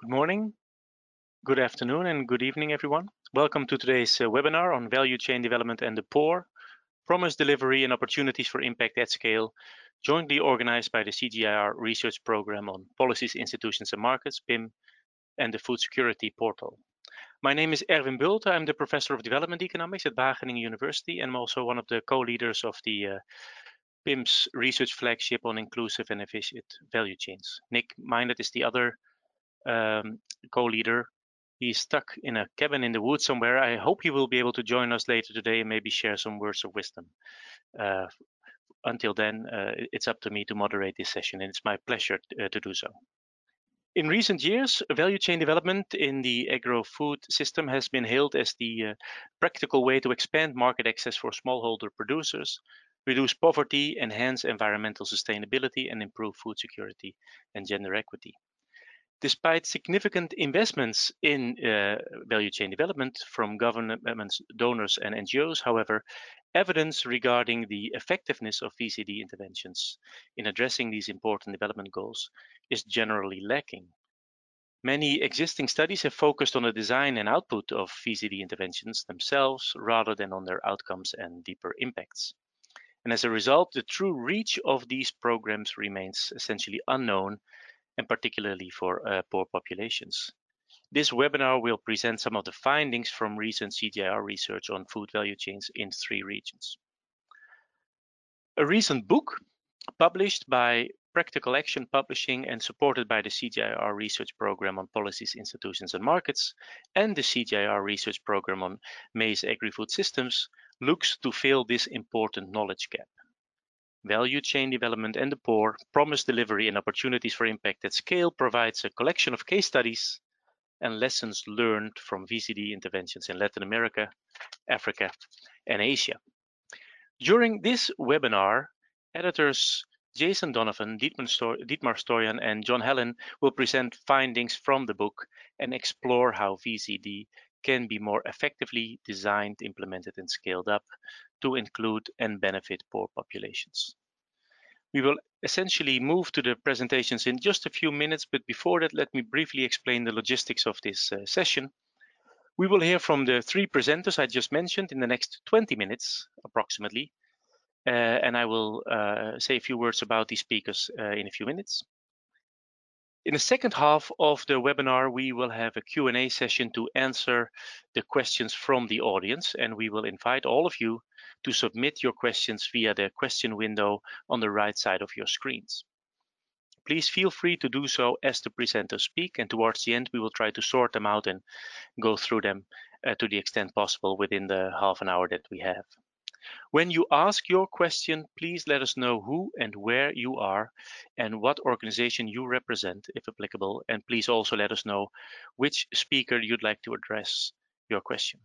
Good morning, good afternoon, and good evening, everyone. Welcome to today's uh, webinar on value chain development and the poor, promise delivery and opportunities for impact at scale, jointly organized by the CGIAR Research Program on Policies, Institutions and Markets, PIM, and the Food Security Portal. My name is Erwin Bulte. I'm the Professor of Development Economics at Wageningen University, and I'm also one of the co-leaders of the uh, PIM's research flagship on inclusive and efficient value chains. Nick Minot is the other um, co-leader. He's stuck in a cabin in the woods somewhere. I hope he will be able to join us later today and maybe share some words of wisdom. Uh, until then, uh, it's up to me to moderate this session, and it's my pleasure uh, to do so. In recent years, value chain development in the agro-food system has been hailed as the uh, practical way to expand market access for smallholder producers, reduce poverty, enhance environmental sustainability, and improve food security and gender equity. Despite significant investments in uh, value chain development from governments, donors, and NGOs, however, evidence regarding the effectiveness of VCD interventions in addressing these important development goals is generally lacking. Many existing studies have focused on the design and output of VCD interventions themselves rather than on their outcomes and deeper impacts. And as a result, the true reach of these programs remains essentially unknown and particularly for uh, poor populations. This webinar will present some of the findings from recent CGIAR research on food value chains in three regions. A recent book published by Practical Action Publishing and supported by the CGIAR Research Program on Policies, Institutions and Markets and the CGIAR Research Program on Maize Agri-Food Systems looks to fill this important knowledge gap value chain development and the poor, promise delivery and opportunities for impact at scale provides a collection of case studies and lessons learned from VCD interventions in Latin America, Africa, and Asia. During this webinar, editors Jason Donovan, Dietmar Stoian, and Jon Hellin will present findings from the book and explore how VCD can be more effectively designed, implemented, and scaled up to include and benefit poor populations. We will essentially move to the presentations in just a few minutes, but before that, let me briefly explain the logistics of this uh, session. We will hear from the three presenters I just mentioned in the next 20 minutes, approximately, uh, and I will uh, say a few words about these speakers uh, in a few minutes. In the second half of the webinar, we will have a Q&A session to answer the questions from the audience, and we will invite all of you to submit your questions via the question window on the right side of your screens. Please feel free to do so as the presenters speak, and towards the end, we will try to sort them out and go through them uh, to the extent possible within the half an hour that we have. When you ask your question, please let us know who and where you are and what organization you represent, if applicable, and please also let us know which speaker you'd like to address your question.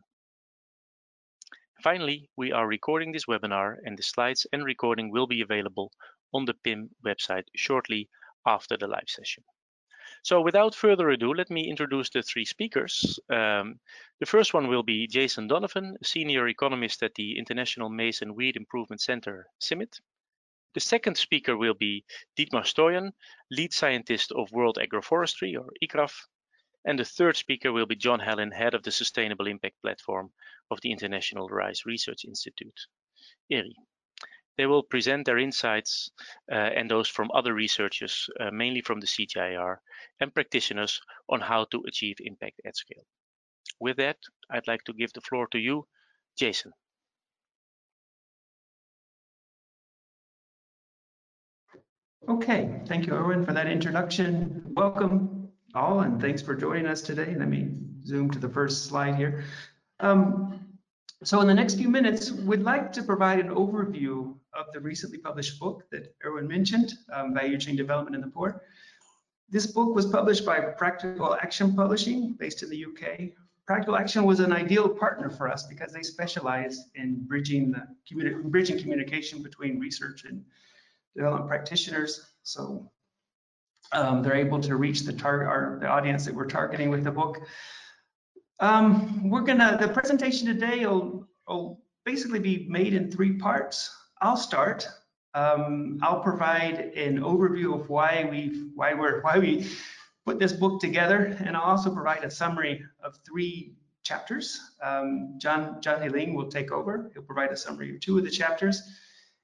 Finally, we are recording this webinar and the slides and recording will be available on the PIM website shortly after the live session. So without further ado, let me introduce the three speakers. Um, the first one will be Jason Donovan, Senior Economist at the International Maize and Wheat Improvement Center, CIMMYT. The second speaker will be Dietmar Stoian, Lead Scientist of World Agroforestry, or ICRAF. And the third speaker will be Jon Hellin, Head of the Sustainable Impact Platform of the International Rice Research Institute, IRRI. They will present their insights uh, and those from other researchers, uh, mainly from the CGIAR, and practitioners on how to achieve impact at scale. With that, I'd like to give the floor to you, Jason. Okay, thank you, Erwin, for that introduction. Welcome all, and thanks for joining us today. Let me zoom to the first slide here. Um, so in the next few minutes, we'd like to provide an overview of the recently published book that Erwin mentioned, um, Value Chain Development in the Poor. This book was published by Practical Action Publishing, based in the UK. Practical Action was an ideal partner for us because they specialize in bridging the communi bridging communication between research and development practitioners. So um, they're able to reach the target, the audience that we're targeting with the book. Um, we're gonna, the presentation today will, will basically be made in three parts. I'll start. Um, I'll provide an overview of why we why we're why we put this book together, and I'll also provide a summary of three chapters. Um, John Jon Hellin will take over. He'll provide a summary of two of the chapters,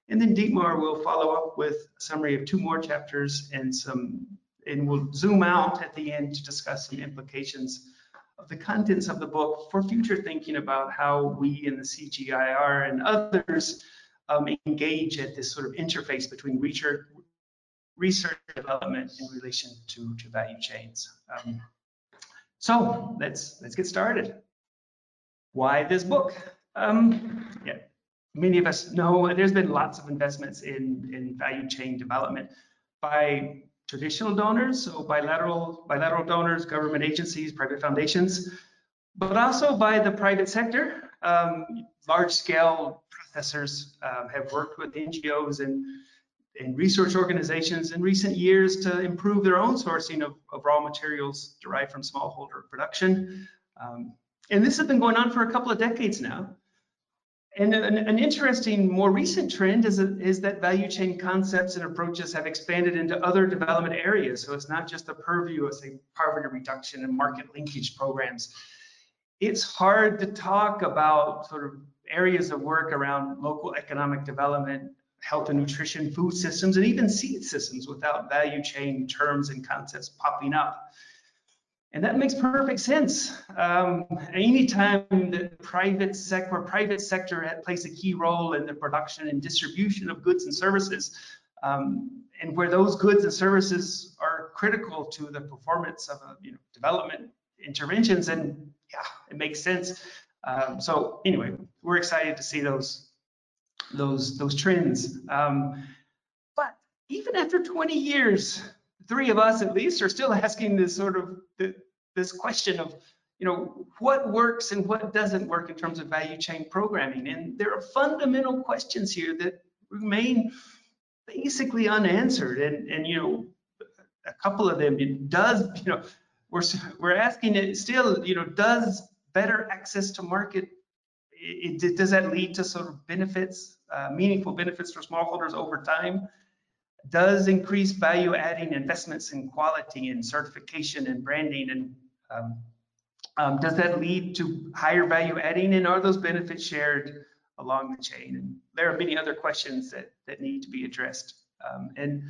and then Dietmar will follow up with a summary of two more chapters and some, and we'll zoom out at the end to discuss some implications of the contents of the book for future thinking about how we in the CGIAR and others um, engage at this sort of interface between research, research development in relation to, to value chains. Um, so let's let's get started. Why this book? Um, yeah, many of us know there's been lots of investments in, in value chain development by traditional donors, so bilateral bilateral donors, government agencies, private foundations, but also by the private sector. Um, large scale processors um, have worked with NGOs and and research organizations in recent years to improve their own sourcing of, of raw materials derived from smallholder production. Um, and this has been going on for a couple of decades now. And an, an interesting, more recent trend is, is that value chain concepts and approaches have expanded into other development areas. So it's not just the purview of, say, poverty reduction and market linkage programs. It's hard to talk about sort of areas of work around local economic development, health and nutrition, food systems, and even seed systems without value chain terms and concepts popping up. And that makes perfect sense. Um, anytime the private sector, private sector plays a key role in the production and distribution of goods and services, um, and where those goods and services are critical to the performance of a, you know, development interventions, and yeah, it makes sense. Um, so anyway, we're excited to see those those those trends. Um, but even after 20 years, three of us at least are still asking this sort of this question of you know what works and what doesn't work in terms of value chain programming and there are fundamental questions here that remain basically unanswered and and you know a couple of them it does you know we're we're asking it still you know does better access to market it, it, does that lead to sort of benefits uh, meaningful benefits for smallholders over time? Does increase value adding investments in quality and certification and branding and um, um, does that lead to higher value adding and are those benefits shared along the chain? And there are many other questions that that need to be addressed. Um, and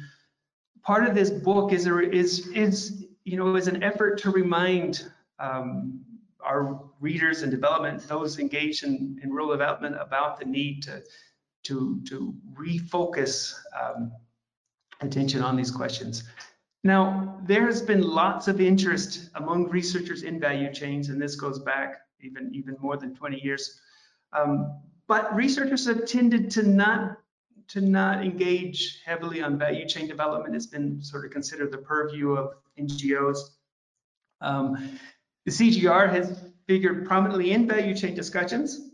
part of this book is is is you know is an effort to remind um, our readers and development those engaged in, in rural development about the need to to to refocus um, attention on these questions. Now, there has been lots of interest among researchers in value chains, and this goes back even, even more than 20 years. Um, but researchers have tended to not to not engage heavily on value chain development. It's been sort of considered the purview of NGOs. Um, the CGIAR has figured prominently in value chain discussions,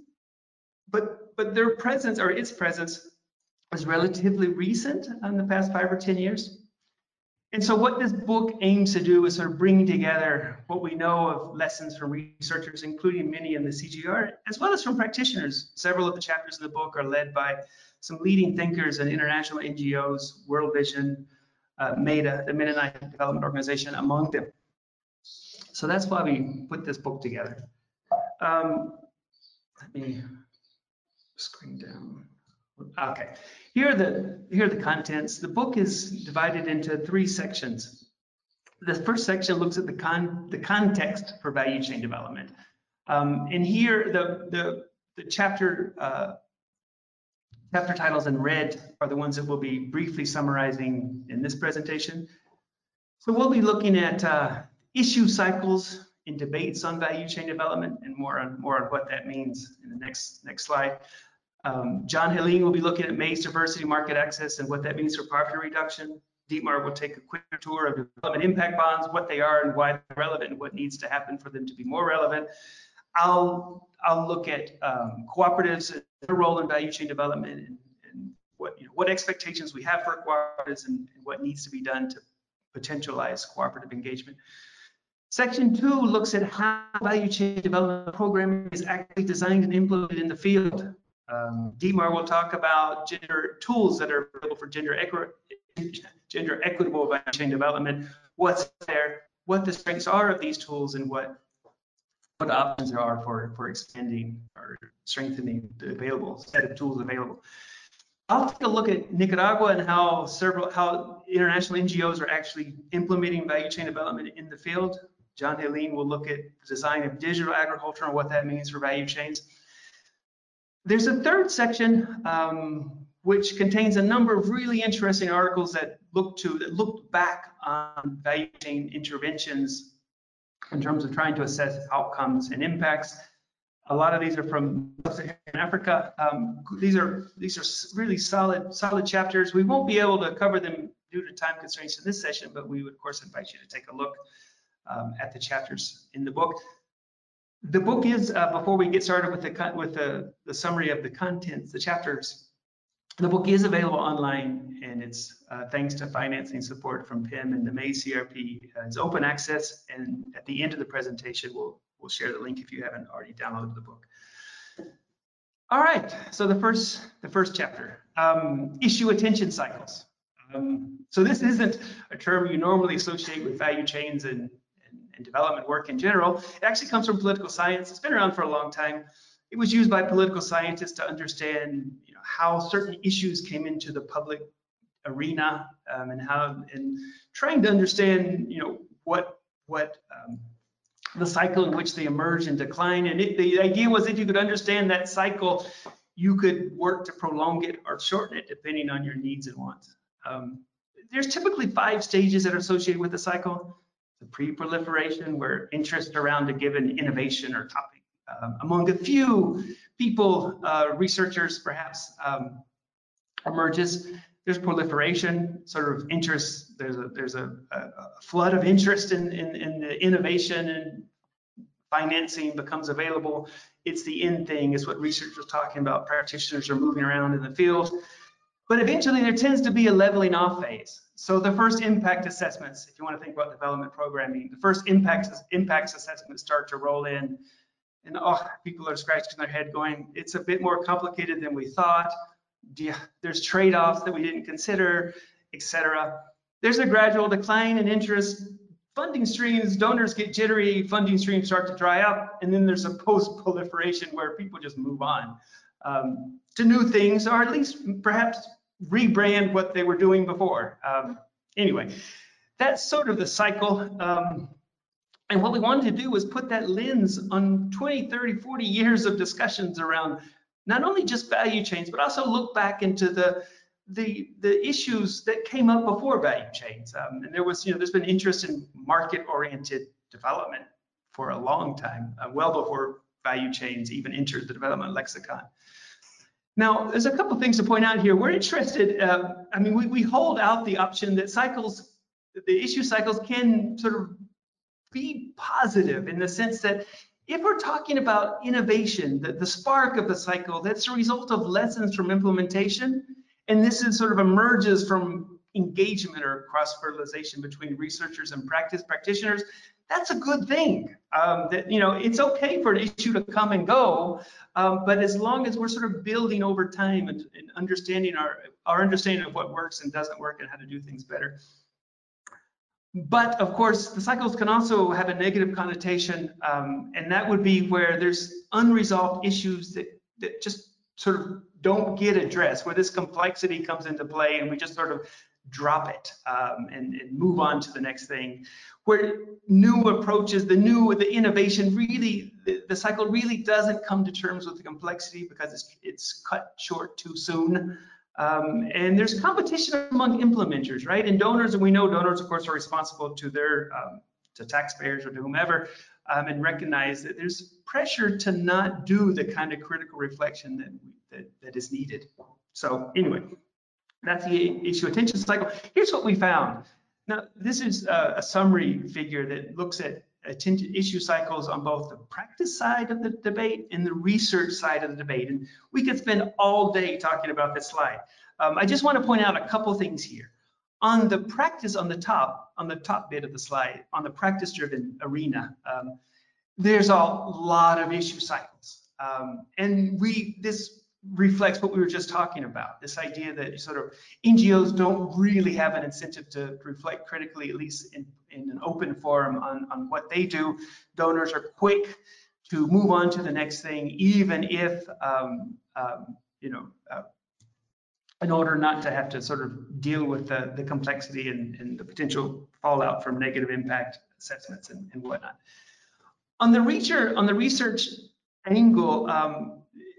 but but their presence or its presence was relatively recent in the past five or 10 years. And so what this book aims to do is sort of bring together what we know of lessons from researchers, including many in the CGIAR, as well as from practitioners. Several of the chapters of the book are led by some leading thinkers and international NGOs, World Vision, uh, MEDA, the Mennonite Development Organization, among them. So that's why we put this book together. Um, let me screen down. Okay, here are the here are the contents. The book is divided into three sections. The first section looks at the con the context for value chain development, um, and here the the the chapter uh, chapter titles in red are the ones that we'll be briefly summarizing in this presentation. So we'll be looking at uh, issue cycles in debates on value chain development and more on more on what that means in the next next slide. Um, Jon Hellin will be looking at maize diversity market access and what that means for poverty reduction. Dietmar will take a quick tour of development impact bonds, what they are and why they're relevant and what needs to happen for them to be more relevant. I'll I'll look at um, cooperatives and their role in value chain development and, and what you know, what expectations we have for cooperatives and, and what needs to be done to potentialize cooperative engagement. Section two looks at how value chain development programming is actually designed and implemented in the field. Um, Dietmar will talk about gender tools that are available for gender, equi gender equitable value chain development, what's there, what the strengths are of these tools and what what options there are for, for expanding or strengthening the available set of tools available. I'll take a look at Nicaragua and how several how international NGOs are actually implementing value chain development in the field. Jon Hellin will look at the design of digital agriculture and what that means for value chains. There's a third section um, which contains a number of really interesting articles that look to that look back on value chain interventions in terms of trying to assess outcomes and impacts. A lot of these are from Africa. Um, these are these are really solid solid chapters. We won't be able to cover them due to time constraints in this session, but we would of course invite you to take a look um, at the chapters in the book. The book is uh, before we get started with the with the, the summary of the contents, the chapters. The book is available online, and it's uh, thanks to financing support from PIM and the MAIZE CRP. Uh, it's open access, and at the end of the presentation, we'll we'll share the link if you haven't already downloaded the book. All right, so the first the first chapter, um, issue attention cycles. Um, so this isn't a term you normally associate with value chains and, and, development work in general. It actually comes from political science. It's been around for a long time. It was used by political scientists to understand you know, how certain issues came into the public arena um, and how and trying to understand you know what what um, the cycle in which they emerge and decline. And it, the idea was if you could understand that cycle, you could work to prolong it or shorten it depending on your needs and wants. Um, there's typically five stages that are associated with the cycle. Pre-proliferation, where interest around a given innovation or topic um, among a few people, uh, researchers perhaps, um, emerges. There's proliferation, sort of interest. There's a there's a, a flood of interest in, in, in the innovation and financing becomes available. It's the end thing. It's what research was talking about. Practitioners are moving around in the field. But eventually there tends to be a leveling off phase. So the first impact assessments, if you want to think about development programming, the first impact impacts assessments start to roll in and oh, people are scratching their head going, it's a bit more complicated than we thought. There's trade-offs that we didn't consider, etc. There's a gradual decline in interest. Funding streams, donors get jittery, funding streams start to dry up, and then there's a post-proliferation where people just move on um, to new things, or at least perhaps rebrand what they were doing before. Um, anyway, that's sort of the cycle. Um, and what we wanted to do was put that lens on 20, 30, 40 years of discussions around not only just value chains, but also look back into the the the issues that came up before value chains. Um, and there was, you know, there's been interest in market-oriented development for a long time, uh, well before value chains even entered the development lexicon. Now, there's a couple things to point out here. We're interested, uh, I mean, we, we hold out the option that cycles, the issue cycles can sort of be positive in the sense that if we're talking about innovation, the, the spark of the cycle, that's a result of lessons from implementation. And this is sort of emerges from engagement or cross-fertilization between researchers and practice practitioners. That's a good thing. Um, that you know, it's okay for an issue to come and go, um, but as long as we're sort of building over time and, and understanding our our understanding of what works and doesn't work and how to do things better, but of course, the cycles can also have a negative connotation, um, and that would be where there's unresolved issues that, that just sort of don't get addressed, where this complexity comes into play and we just sort of drop it um, and, and, move on to the next thing. Where new approaches, the new, the innovation really, the, the, cycle really doesn't come to terms with the complexity because it's, it's cut short too soon. Um, and there's competition among implementers, right? And donors, and we know donors, of course, are responsible to their um, to taxpayers or to whomever, um, and recognize that there's pressure to not do the kind of critical reflection that, that, that is needed. So anyway, that's the issue attention cycle. Here's what we found. Now, this is a, a summary figure that looks at attention issue cycles on both the practice side of the debate and the research side of the debate. And we could spend all day talking about this slide. Um, I just want to point out a couple things here. On the practice on the top, on the top bit of the slide, on the practice-driven arena, um, there's a lot of issue cycles. Um, and we this reflects what we were just talking about, this idea that sort of NGOs don't really have an incentive to reflect critically, at least in, in an open forum on, on what they do. Donors are quick to move on to the next thing, even if, um, um, you know, uh, in order not to have to sort of deal with the, the complexity and, and the potential fallout from negative impact assessments and, and whatnot. On the research, on the research angle, um,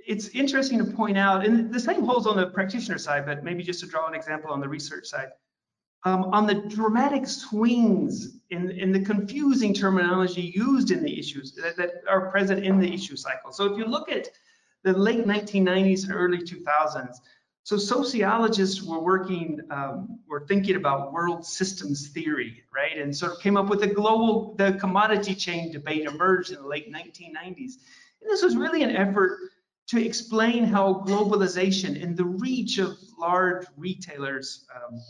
it's interesting to point out, and the same holds on the practitioner side, but maybe just to draw an example on the research side. Um, on the dramatic swings in, in the confusing terminology used in the issues that, that, are present in the issue cycle. So if you look at the late 1990s and early 2000s, so sociologists were working, um, were thinking about world systems theory, right? And sort of came up with the global, the commodity chain debate emerged in the late 1990s. And this was really an effort to explain how globalization and the reach of large retailers um,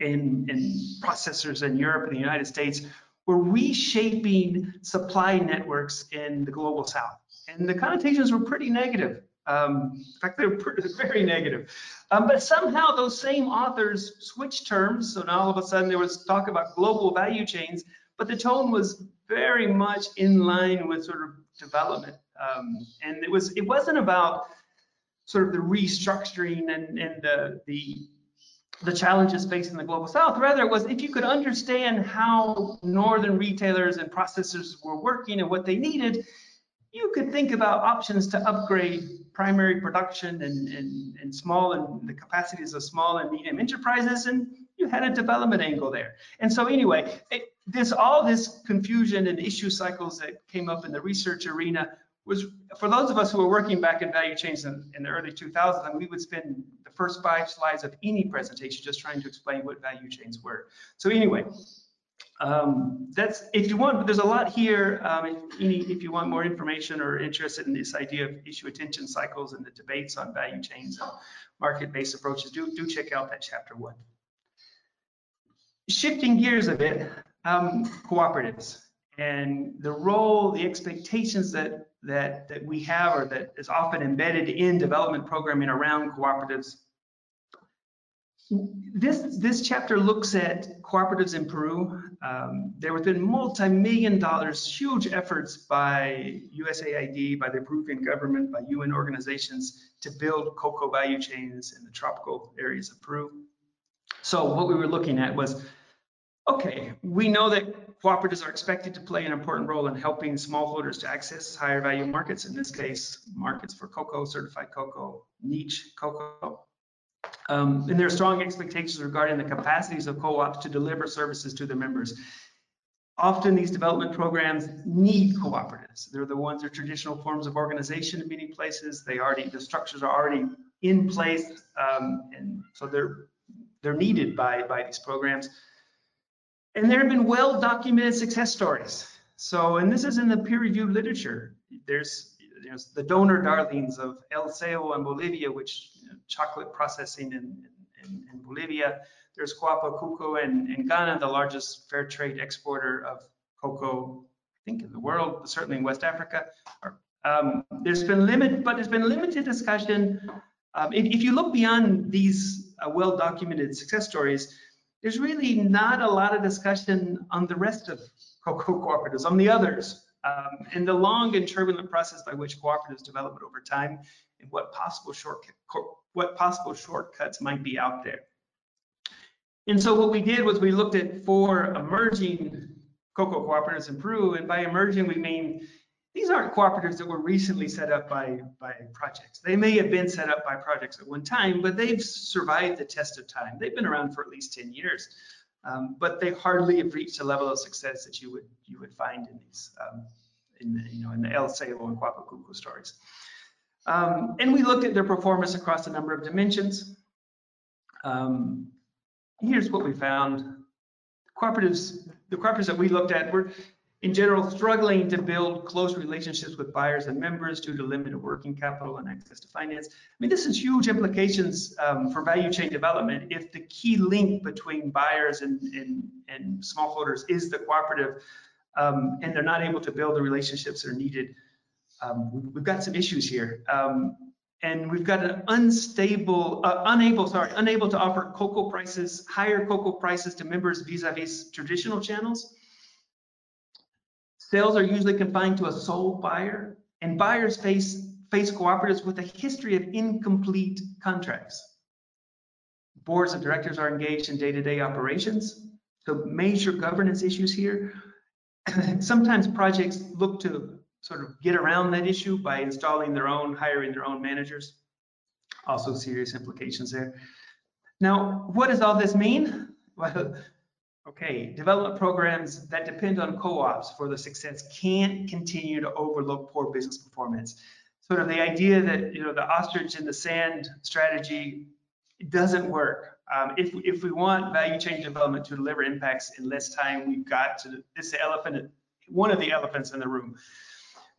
and, and processors in Europe and the United States were reshaping supply networks in the global south. And the connotations were pretty negative. Um, in fact, they were pretty, very negative. Um, but somehow those same authors switched terms. So now all of a sudden there was talk about global value chains, but the tone was very much in line with sort of development. Um, and it was it wasn't about sort of the restructuring and, and the, the the challenges facing the global south. Rather, it was if you could understand how northern retailers and processors were working and what they needed, you could think about options to upgrade primary production and, and, and small and the capacities of small and medium enterprises, and you had a development angle there. And so anyway, it, this all this confusion and issue cycles that came up in the research arena was for those of us who were working back in value chains in, in the early 2000s, and we would spend the first five slides of any presentation just trying to explain what value chains were. So anyway, um, that's if you want, there's a lot here. Um, if, any, if you want more information or interested in this idea of issue attention cycles and the debates on value chains and market-based approaches, do, do check out that chapter one. Shifting gears a bit, um, cooperatives and the role, the expectations that that that we have or that is often embedded in development programming around cooperatives this this chapter looks at cooperatives in Peru. Um, there have been multi-million dollars, huge efforts by USAID, by the Peruvian government, by UN organizations to build cocoa value chains in the tropical areas of Peru. So what we were looking at was, okay, we know that cooperatives are expected to play an important role in helping smallholders to access higher value markets. In this case, markets for cocoa, certified cocoa, niche cocoa. Um, and there are strong expectations regarding the capacities of co-ops to deliver services to their members. Often these development programs need cooperatives. They're the ones that are traditional forms of organization in many places. They already, the structures are already in place. Um, and so they're, they're needed by, by these programs. And there have been well-documented success stories. So, and this is in the peer-reviewed literature. There's, there's the donor darlings of El Ceibo in Bolivia, which chocolate processing in, in, in Bolivia. There's Kuapa Kokoo in, in Ghana, the largest fair trade exporter of cocoa, I think in the world, certainly in West Africa. Um, there's been limited, but there's been limited discussion. Um, if, if, you look beyond these uh, well-documented success stories, there's really not a lot of discussion on the rest of cocoa cooperatives, on the others, um, and the long and turbulent process by which cooperatives develop over time, and what possible what possible shortcuts might be out there. And so what we did was we looked at four emerging cocoa cooperatives in Peru, and by emerging we mean these aren't cooperatives that were recently set up by, by projects. They may have been set up by projects at one time, but they've survived the test of time. They've been around for at least 10 years, um, but they hardly have reached a level of success that you would you would find in these um, in the, you know in the El Ceibo and Kuapa Kokoo stories. Um, and we looked at their performance across a number of dimensions. Um, here's what we found. Cooperatives, the cooperatives that we looked at were in general struggling to build close relationships with buyers and members due to limited working capital and access to finance. I mean, this has huge implications um, for value chain development if the key link between buyers and, and, and smallholders is the cooperative um, and they're not able to build the relationships that are needed um, we've got some issues here. Um, and we've got an unstable, uh, unable, sorry, unable to offer cocoa prices, higher cocoa prices to members vis-a-vis -vis traditional channels. Sales are usually confined to a sole buyer, and buyers face face cooperatives with a history of incomplete contracts. Boards of directors are engaged in day-to-day -day operations, so major governance issues here. Sometimes projects look to sort of get around that issue by installing their own, hiring their own managers. Also serious implications there. Now, what does all this mean? Well, okay, development programs that depend on co-ops for the success can't continue to overlook poor business performance. Sort of the idea that, you know, the ostrich in the sand strategy doesn't work. Um, if, if we want value chain development to deliver impacts in less time, we've got to, this is the elephant, one of the elephants in the room.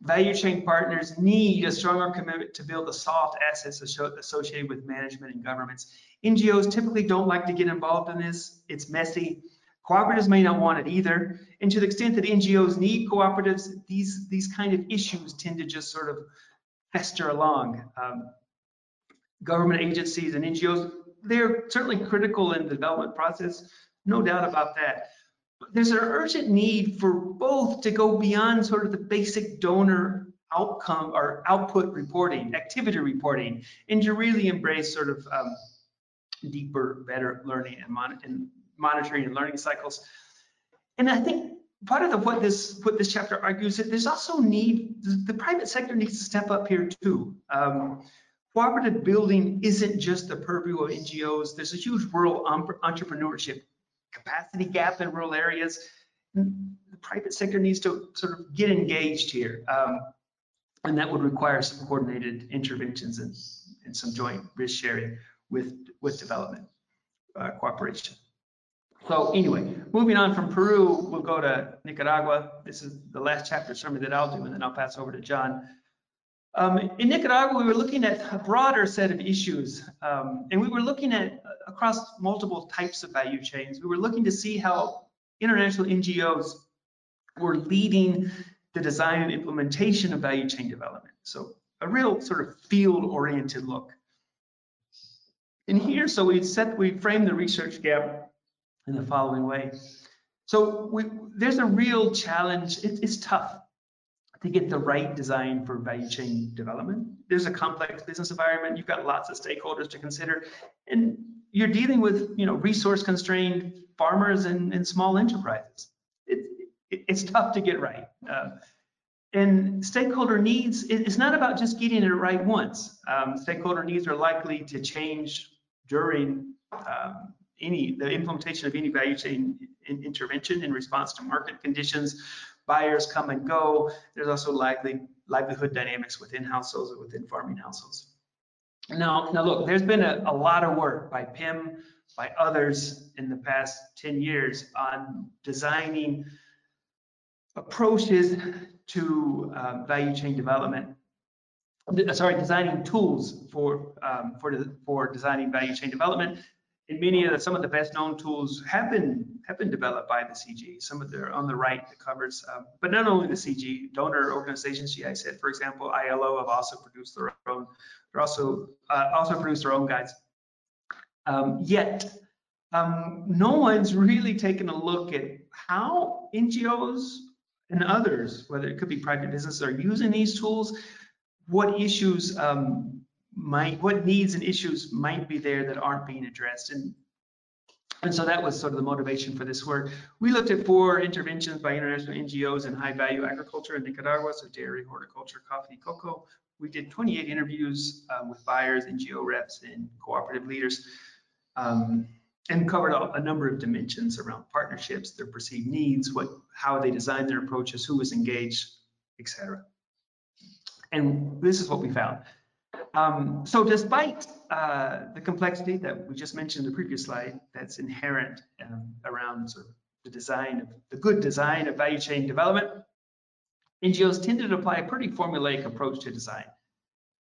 Value chain partners need a stronger commitment to build the soft assets associated with management and governments. NGOs typically don't like to get involved in this. It's messy. Cooperatives may not want it either. And to the extent that NGOs need cooperatives, these, these kind of issues tend to just sort of fester along. Um, government agencies and NGOs, they're certainly critical in the development process, no doubt about that But there's an urgent need for both to go beyond sort of the basic donor outcome or output reporting, activity reporting, and to really embrace sort of um, deeper, better learning and, mon and, monitoring and learning cycles. And I think part of the, what this what this chapter argues that there's also need the, the private sector needs to step up here too. Um, cooperative building isn't just the purview of NGOs. There's a huge rural entrepreneurship capacity gap in rural areas. The private sector needs to sort of get engaged here. Um, and that would require some coordinated interventions and, and some joint risk sharing with, with development uh, cooperation. So anyway, moving on from Peru, we'll go to Nicaragua. This is the last chapter sermon that I'll do, and then I'll pass over to Jon. Um, in Nicaragua, we were looking at a broader set of issues, um, and we were looking at uh, across multiple types of value chains. We were looking to see how international NGOs were leading the design and implementation of value chain development. So a real sort of field-oriented look. And here, so we set, we framed the research gap in the following way. So we, there's a real challenge. It, it's tough to get the right design for value chain development. There's a complex business environment. You've got lots of stakeholders to consider, and you're dealing with you know resource constrained farmers and, and small enterprises. It, it, it's tough to get right. Uh, and stakeholder needs, it's not about just getting it right once. Um, stakeholder needs are likely to change during um, any the implementation of any value chain in, intervention in response to market conditions, buyers come and go. There's also likely livelihood dynamics within households or within farming households. Now, now look, there's been a, a lot of work by PIM, by others in the past 10 years on designing approaches to um, value chain development. Sorry, designing tools for um, for for designing value chain development and many of the, some of the best known tools have been have been developed by the CG. Some of them on the right that covers, um, but not only the CG, donor organizations, GIZ, for example, ILO have also produced their own, they're also uh, also produced their own guides. Um, yet, um, no one's really taken a look at how NGOs and others, whether it could be private businesses, are using these tools, what issues um, might what needs and issues might be there that aren't being addressed and and so that was sort of the motivation for this work. We looked at four interventions by international NGOs in high value agriculture in Nicaragua, so dairy, horticulture, coffee, cocoa. We did 28 interviews um, with buyers, NGO reps, and cooperative leaders, um, and covered a, a, number of dimensions around partnerships, their perceived needs, what, how they designed their approaches, who was engaged, etc. And this is what we found. Um, so despite uh, the complexity that we just mentioned in the previous slide that's inherent um, around sort of the design of the good design of value chain development, NGOs tended to apply a pretty formulaic approach to design.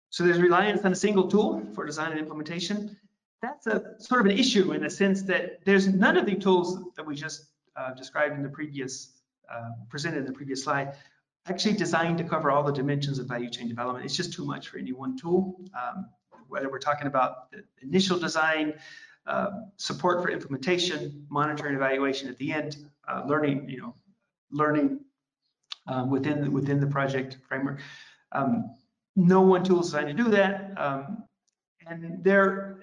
So there's reliance on a single tool for design and implementation. That's a sort of an issue in the sense that there's none of the tools that we just uh, described in the previous, uh, presented in the previous slide actually designed to cover all the dimensions of value chain development. It's just too much for any one tool. Um, whether we're talking about the initial design, uh, support for implementation, monitoring, evaluation at the end, uh, learning, you know, learning um, within the, within the project framework. Um, no one tool is designed to do that, um, and their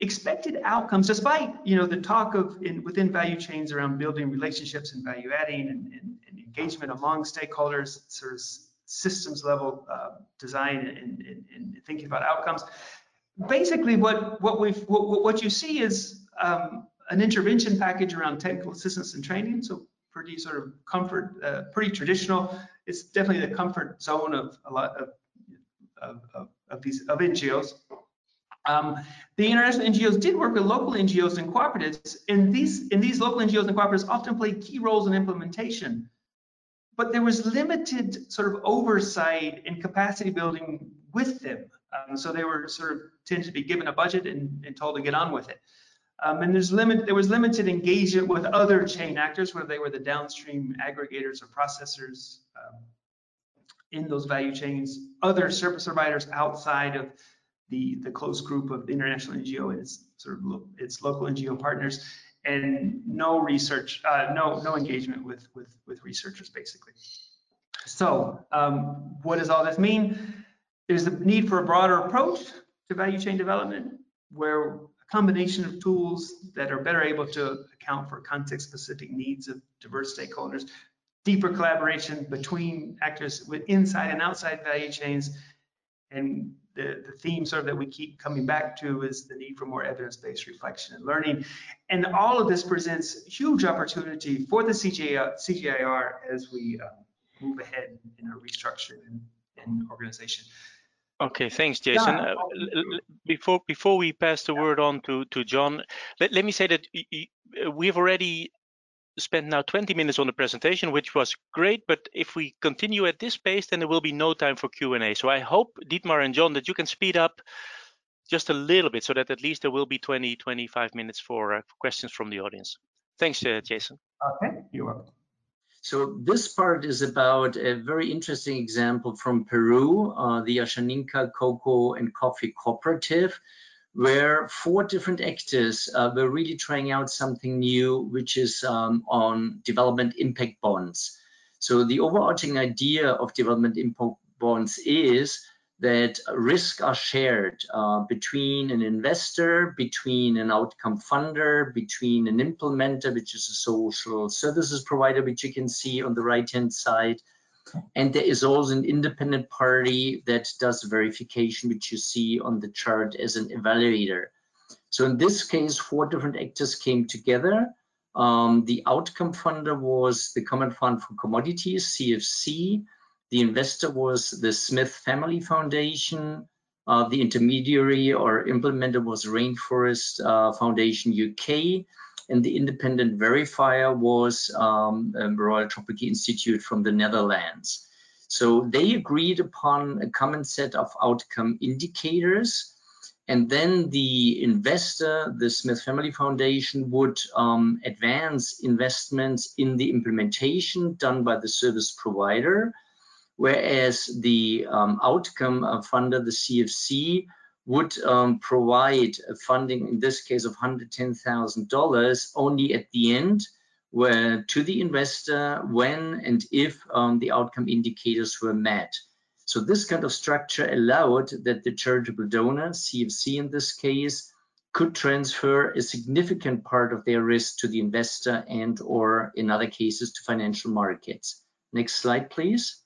expected outcomes, despite you know the talk of in, within value chains around building relationships and value adding and, and, and engagement among stakeholders, sort of systems level uh, design and, and, thinking about outcomes. Basically, what what we've what, what you see is um, an intervention package around technical assistance and training. So pretty sort of comfort, uh, pretty traditional. It's definitely the comfort zone of a lot of of, of, of these of NGOs. Um, the international NGOs did work with local NGOs and cooperatives, and these and these local NGOs and cooperatives often played key roles in implementation but there was limited sort of oversight and capacity building with them. Um, so they were sort of tended to be given a budget and, and told to get on with it. Um, and there's limit, there was limited engagement with other chain actors, whether they were the downstream aggregators or processors um, in those value chains, other service providers outside of the, the close group of international NGO and its sort of its local NGO partners and no research, uh, no no engagement with with with researchers basically. So um, what does all this mean? There's a need for a broader approach to value chain development, where a combination of tools that are better able to account for context-specific needs of diverse stakeholders, deeper collaboration between actors with inside and outside value chains, and the, the theme sort of that we keep coming back to is the need for more evidence-based reflection and learning. And all of this presents huge opportunity for the CGI, CGIAR as we um, move ahead in our restructure and, and organization. Okay, thanks, Jason. Uh, before before we pass the word on to to Jon, let, let me say that we've already spent now 20 minutes on the presentation, which was great. But if we continue at this pace, then there will be no time for Q&A. So I hope, Dietmar and Jon, that you can speed up just a little bit so that at least there will be 20, 25 minutes for, uh, questions from the audience. Thanks, uh, Jason. Okay, you're welcome. So this part is about a very interesting example from Peru, uh, the Ashaninka Cocoa and Coffee Cooperative, where four different actors uh, were really trying out something new, which is um, on development impact bonds. So the overarching idea of development impact bonds is that risks are shared uh, between an investor, between an outcome funder, between an implementer, which is a social services provider, which you can see on the right-hand side, and there is also an independent party that does verification, which you see on the chart as an evaluator. So in this case, four different actors came together. Um, the outcome funder was the Common Fund for Commodities, CFC. The investor was the Schmidt Family Foundation. Uh, the intermediary or implementer was Rainforest uh, Foundation UK and the independent verifier was um, um, Royal Tropical Institute from the Netherlands. So they agreed upon a common set of outcome indicators and then the investor, the Schmidt Family Foundation, would um, advance investments in the implementation done by the service provider, whereas the um, outcome funder, the CFC, would um, provide funding, in this case of $110,000, only at the end where, to the investor when and if um, the outcome indicators were met. So this kind of structure allowed that the charitable donor, CFC in this case, could transfer a significant part of their risk to the investor and or in other cases to financial markets. Next slide, please.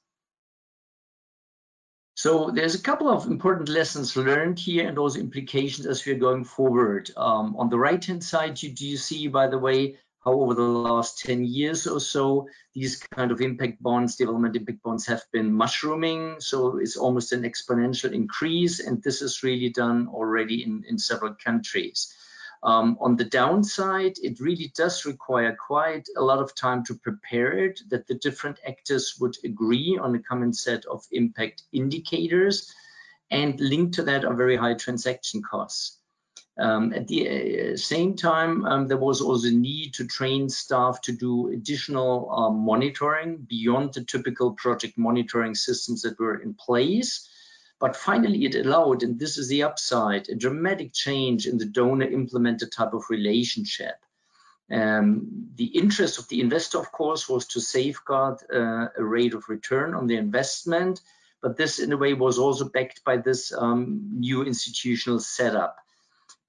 So there's a couple of important lessons learned here and those implications as we're going forward. Um, on the right-hand side, you do see, by the way, how over the last 10 years or so, these kind of impact bonds, development impact bonds have been mushrooming. So it's almost an exponential increase. And this is really done already in, in several countries. Um, on the downside, it really does require quite a lot of time to prepare it, that the different actors would agree on a common set of impact indicators and linked to that are very high transaction costs. Um, at the uh, same time, um, there was also a need to train staff to do additional um, monitoring beyond the typical project monitoring systems that were in place. But finally, it allowed, and this is the upside, a dramatic change in the donor implemented type of relationship. Um, the interest of the investor, of course, was to safeguard uh, a rate of return on the investment, but this in a way was also backed by this um, new institutional setup.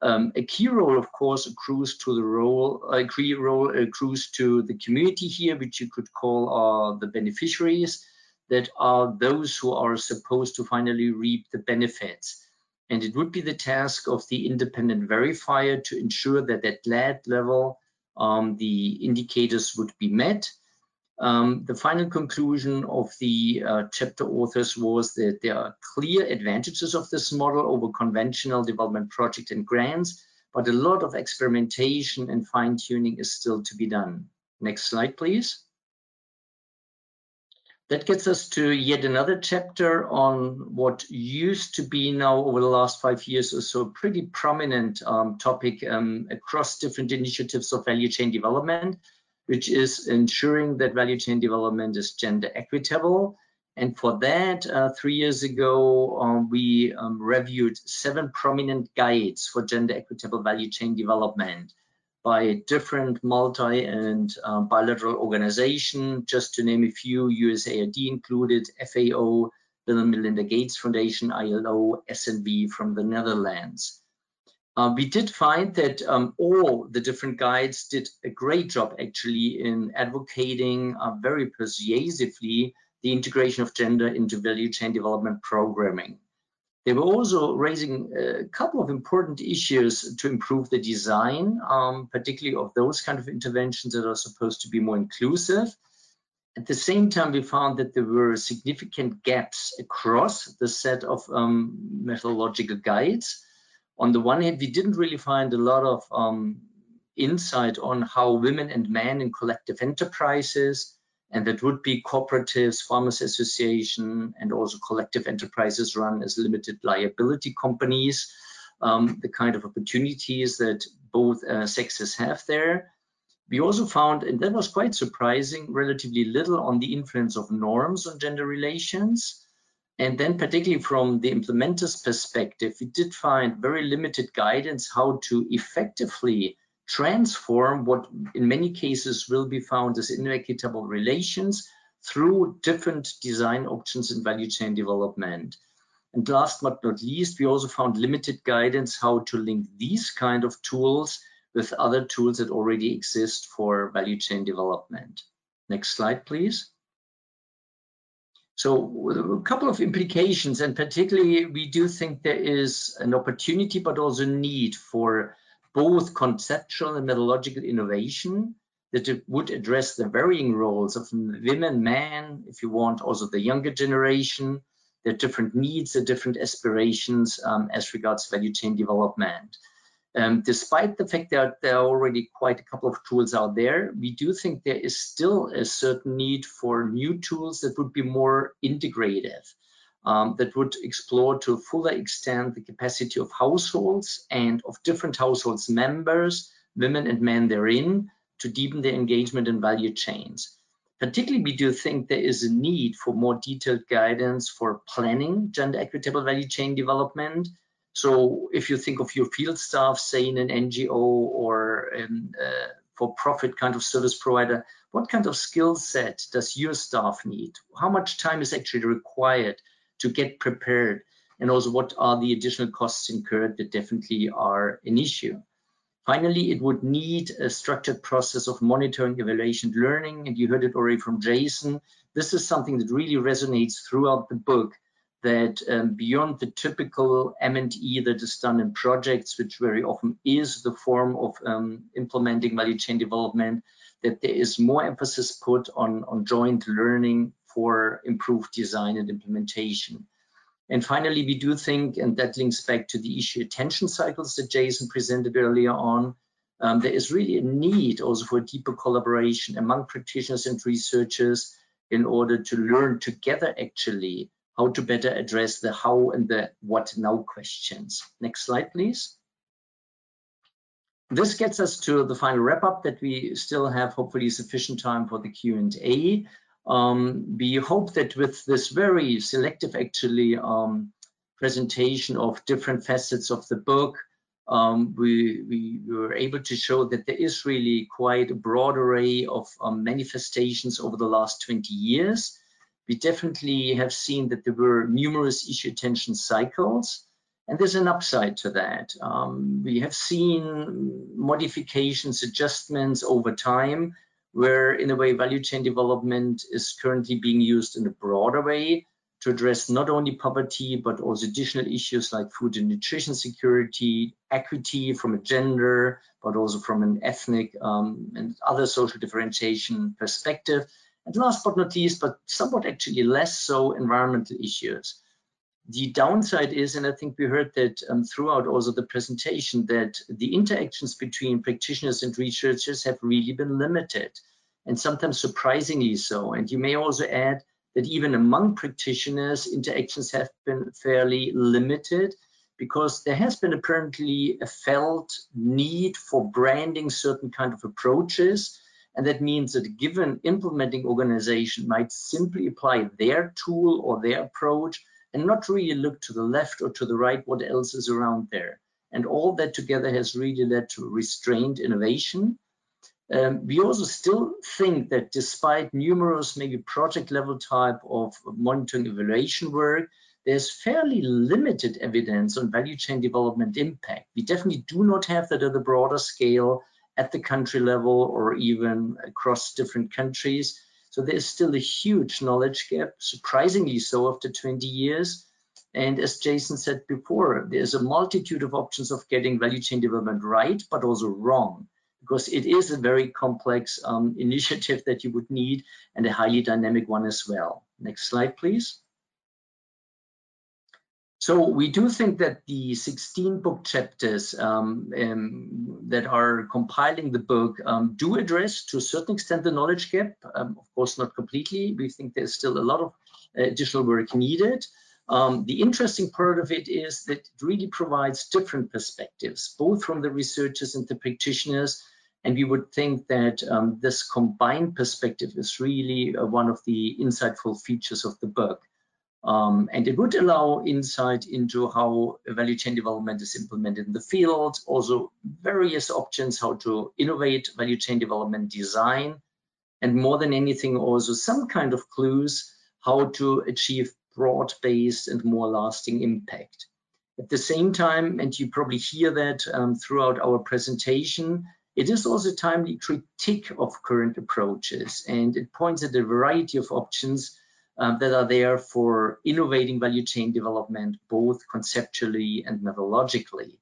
Um, a key role, of course, accrues to the role, a key role accrues to the community here, which you could call uh, the beneficiaries, that are those who are supposed to finally reap the benefits. And it would be the task of the independent verifier to ensure that at that level, um, the indicators would be met um, the final conclusion of the uh, chapter authors was that there are clear advantages of this model over conventional development project and grants, but a lot of experimentation and fine tuning is still to be done. Next slide, please. That gets us to yet another chapter on what used to be now over the last five years or so a pretty prominent um, topic um, across different initiatives of value chain development, which is ensuring that value chain development is gender equitable. And for that, uh, three years ago, um, we um, reviewed seven prominent guides for gender equitable value chain development by different multi and uh, bilateral organizations, just to name a few, USAID included, FAO, Bill and Melinda Gates Foundation, ILO, SNV from the Netherlands. Uh, we did find that um, all the different guides did a great job actually in advocating uh, very persuasively the integration of gender into value chain development programming. They were also raising a couple of important issues to improve the design, um, particularly of those kind of interventions that are supposed to be more inclusive. At the same time, we found that there were significant gaps across the set of um, methodological guides on the one hand, we didn't really find a lot of um, insight on how women and men in collective enterprises, and that would be cooperatives, farmers association, and also collective enterprises run as limited liability companies, um, the kind of opportunities that both uh, sexes have there. We also found, and that was quite surprising, relatively little on the influence of norms on gender relations. And then particularly from the implementer's perspective, we did find very limited guidance how to effectively transform what in many cases will be found as inequitable relations through different design options in value chain development. And last but not least, we also found limited guidance how to link these kind of tools with other tools that already exist for value chain development. Next slide, please. So a couple of implications, and particularly we do think there is an opportunity, but also need for both conceptual and methodological innovation that would address the varying roles of women, men, if you want, also the younger generation, their different needs, their different aspirations um, as regards value chain development. Um, despite the fact that there are already quite a couple of tools out there, we do think there is still a certain need for new tools that would be more integrative, um, that would explore to a fuller extent the capacity of households and of different households members, women and men therein, to deepen their engagement in value chains. Particularly, we do think there is a need for more detailed guidance for planning gender equitable value chain development, so if you think of your field staff, say in an NGO or a for-profit kind of service provider, what kind of skill set does your staff need? How much time is actually required to get prepared? And also what are the additional costs incurred that definitely are an issue? Finally, it would need a structured process of monitoring, evaluation, learning, and you heard it already from Jason. This is something that really resonates throughout the book that um, beyond the typical M&E that is done in projects, which very often is the form of um, implementing value chain development, that there is more emphasis put on, on joint learning for improved design and implementation. And finally, we do think, and that links back to the issue attention cycles that Jason presented earlier on, um, there is really a need also for deeper collaboration among practitioners and researchers in order to learn together actually how to better address the how and the what now questions. Next slide, please. this gets us to the final wrap up that we still have hopefully sufficient time for the Q&A. Um, we hope that with this very selective actually um, presentation of different facets of the book, um, we, we, were able to show that there is really quite a broad array of um, manifestations over the last 20 years. We definitely have seen that there were numerous issue attention cycles, and there's an upside to that. Um, we have seen modifications, adjustments over time, where in a way value chain development is currently being used in a broader way to address not only poverty, but also additional issues like food and nutrition security, equity from a gender, but also from an ethnic um, and other social differentiation perspective. And last but not least, but somewhat actually less so, environmental issues. The downside is, and I think we heard that um, throughout also the presentation, that the interactions between practitioners and researchers have really been limited, and sometimes surprisingly so. And you may also add that even among practitioners, interactions have been fairly limited because there has been apparently a felt need for branding certain kind of approaches. And that means that a given implementing organization might simply apply their tool or their approach and not really look to the left or to the right, what else is around there. And all that together has really led to restrained innovation um, we also still think that despite numerous maybe project level type of monitoring evaluation work, there's fairly limited evidence on value chain development impact. We definitely do not have that at a broader scale at the country level or even across different countries. So there's still a huge knowledge gap, surprisingly so after 20 years. And as Jason said before, there's a multitude of options of getting value chain development right, but also wrong because it is a very complex um, initiative that you would need and a highly dynamic one as well. Next slide, please. So we do think that the 16 book chapters um, um, that are compiling the book um, do address to a certain extent the knowledge gap. Um, of course, not completely. We think there's still a lot of uh, additional work needed. Um, the interesting part of it is that it really provides different perspectives, both from the researchers and the practitioners, and we would think that um, this combined perspective is really uh, one of the insightful features of the book. Um, and it would allow insight into how value chain development is implemented in the field, also various options how to innovate value chain development design, and more than anything, also some kind of clues how to achieve broad-based and more lasting impact. At the same time, and you probably hear that um, throughout our presentation, it is also a timely critique of current approaches, and it points at a variety of options um, that are there for innovating value chain development, both conceptually and methodologically.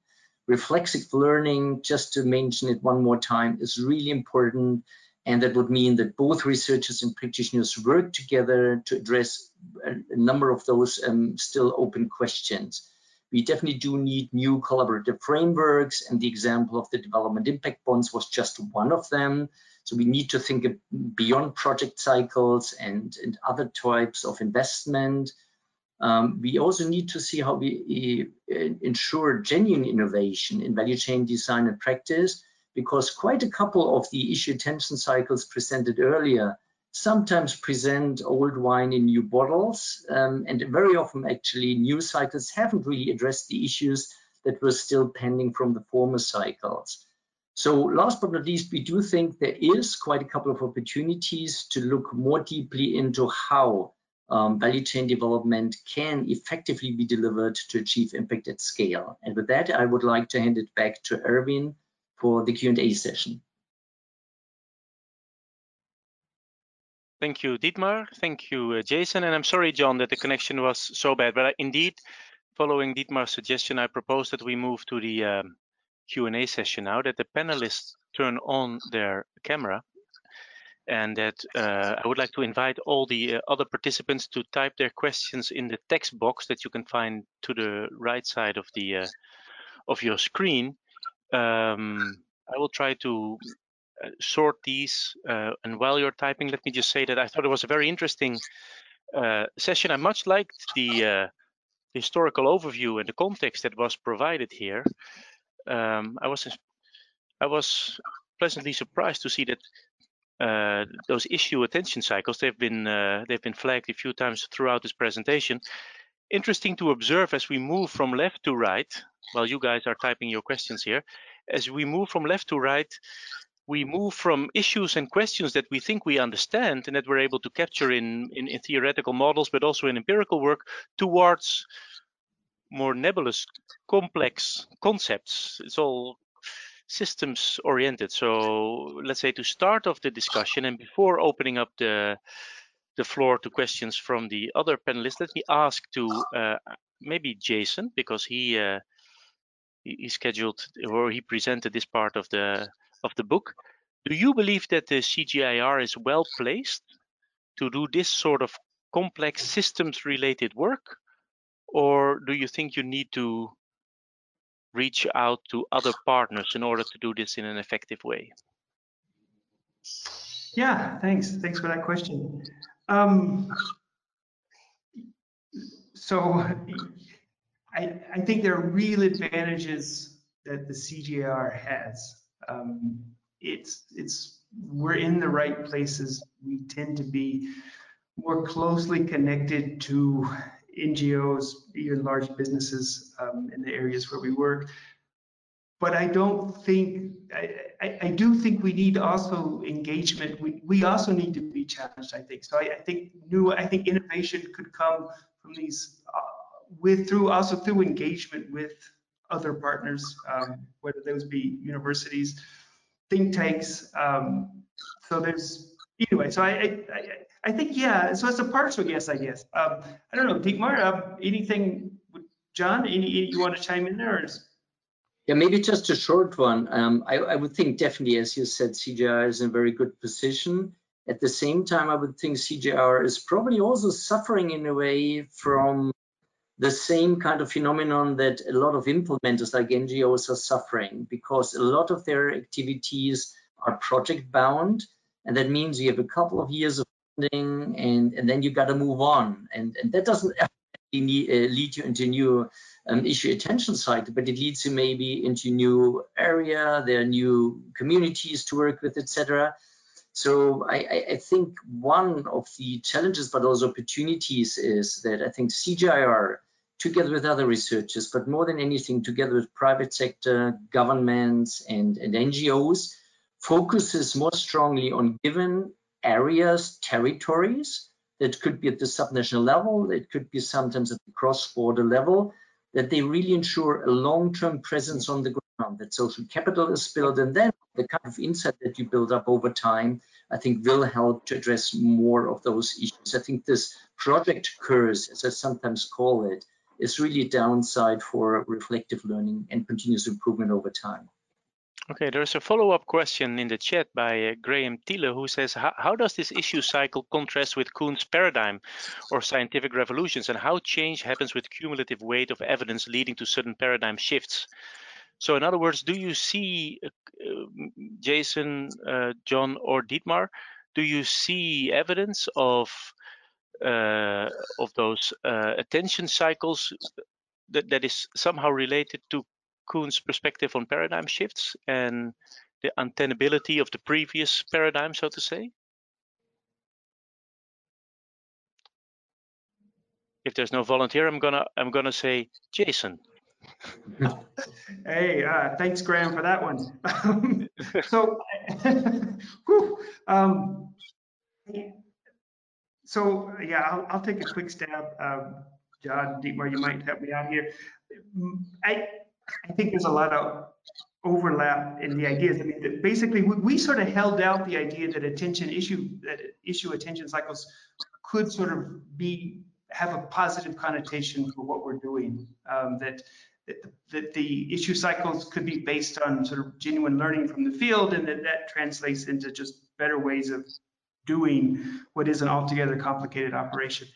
Reflexive learning, just to mention it one more time, is really important. And that would mean that both researchers and practitioners work together to address a, number of those um, still open questions. We definitely do need new collaborative frameworks, and the example of the development impact bonds was just one of them. So we need to think beyond project cycles and, and other types of investment. Um, we also need to see how we ensure genuine innovation in value chain design and practice, because quite a couple of the issue attention cycles presented earlier sometimes present old wine in new bottles, um, and very often actually new cycles haven't really addressed the issues that were still pending from the former cycles. So last but not least, we do think there is quite a couple of opportunities to look more deeply into how um, value chain development can effectively be delivered to achieve impact at scale. And with that, I would like to hand it back to Erwin for the Q&A session. Thank you, Dietmar. Thank you, uh, Jason. And I'm sorry, Jon, that the connection was so bad. But I, indeed, following Dietmar's suggestion, I propose that we move to the um, Q&A session now, that the panelists turn on their camera and that uh, I would like to invite all the uh, other participants to type their questions in the text box that you can find to the right side of the uh, of your screen. Um, I will try to uh, sort these. Uh, and while you're typing, let me just say that I thought it was a very interesting uh, session. I much liked the historical overview and the context that was provided here. Um, I was I was pleasantly surprised to see that uh, those issue attention cycles they've been uh, they've been flagged a few times throughout this presentation. Interesting to observe as we move from left to right, while you guys are typing your questions here, as we move from left to right, we move from issues and questions that we think we understand and that we're able to capture in, in, in theoretical models, but also in empirical work, towards more nebulous, complex concepts. It's all systems oriented. So let's say to start off the discussion and before opening up the the floor to questions from the other panelists, let me ask to uh, maybe Jason because he, uh, he he scheduled or he presented this part of the of the book. Do you believe that the CGIAR is well placed to do this sort of complex systems related work? Or do you think you need to reach out to other partners in order to do this in an effective way? Yeah, thanks. Thanks for that question. Um, so I, I think there are real advantages that the CGIAR has. Um, it's, it's, we're in the right places. We tend to be more closely connected to NGOs, even large businesses um, in the areas where we work. But I don't think, I, I, I, do think we need also engagement. We, we also need to be challenged, I think. So I, I think new, I think innovation could come from these, uh, with through, also through engagement with other partners, um, whether those be universities, think tanks. Um, so there's, anyway, so I, I, I think, yeah, so it's a partial yes, I guess. Um, I don't know, Dietmar, uh, anything, Jon, any, you want to chime in there? Yeah, maybe just a short one. Um, I, I, would think definitely, as you said, CGIAR is in a very good position. At the same time, I would think CGIAR is probably also suffering in a way from the same kind of phenomenon that a lot of implementers like NGOs are suffering because a lot of their activities are project bound. And that means you have a couple of years of funding and and then you got to move on and and that doesn't uh, lead you into new um, issue attention site but it leads you maybe into new area there are new communities to work with etc so I, I think one of the challenges but also opportunities is that I think CGIAR together with other researchers but more than anything together with private sector governments and, and NGOs focuses more strongly on given areas, territories that could be at the subnational level, it could be sometimes at the cross-border level, that they really ensure a long-term presence on the ground, that social capital is built, and then the kind of insight that you build up over time, I think will help to address more of those issues. I think this project curse, as I sometimes call it, is really a downside for reflective learning and continuous improvement over time. Okay, there's a follow-up question in the chat by uh, Graham Thiele who says, how does this issue cycle contrast with Kuhn's paradigm or scientific revolutions and how change happens with cumulative weight of evidence leading to sudden paradigm shifts? So in other words, do you see, uh, Jason, uh, Jon or Dietmar, do you see evidence of of those uh, attention cycles that, that is somehow related to Kuhn's perspective on paradigm shifts and the untenability of the previous paradigm, so to say? If there's no volunteer, I'm gonna I'm gonna say Jason. hey, uh, thanks, Graham, for that one. so, whew, um, so yeah, I'll, I'll, take a quick stab. Um, Jon Dietmar, you might help me out here. I I think there's a lot of overlap in the ideas. I mean, basically, we, we, sort of held out the idea that attention issue, that issue attention cycles could sort of be have a positive connotation for what we're doing. Um, that, that that the issue cycles could be based on sort of genuine learning from the field, and that that translates into just better ways of doing what is an altogether complicated operation.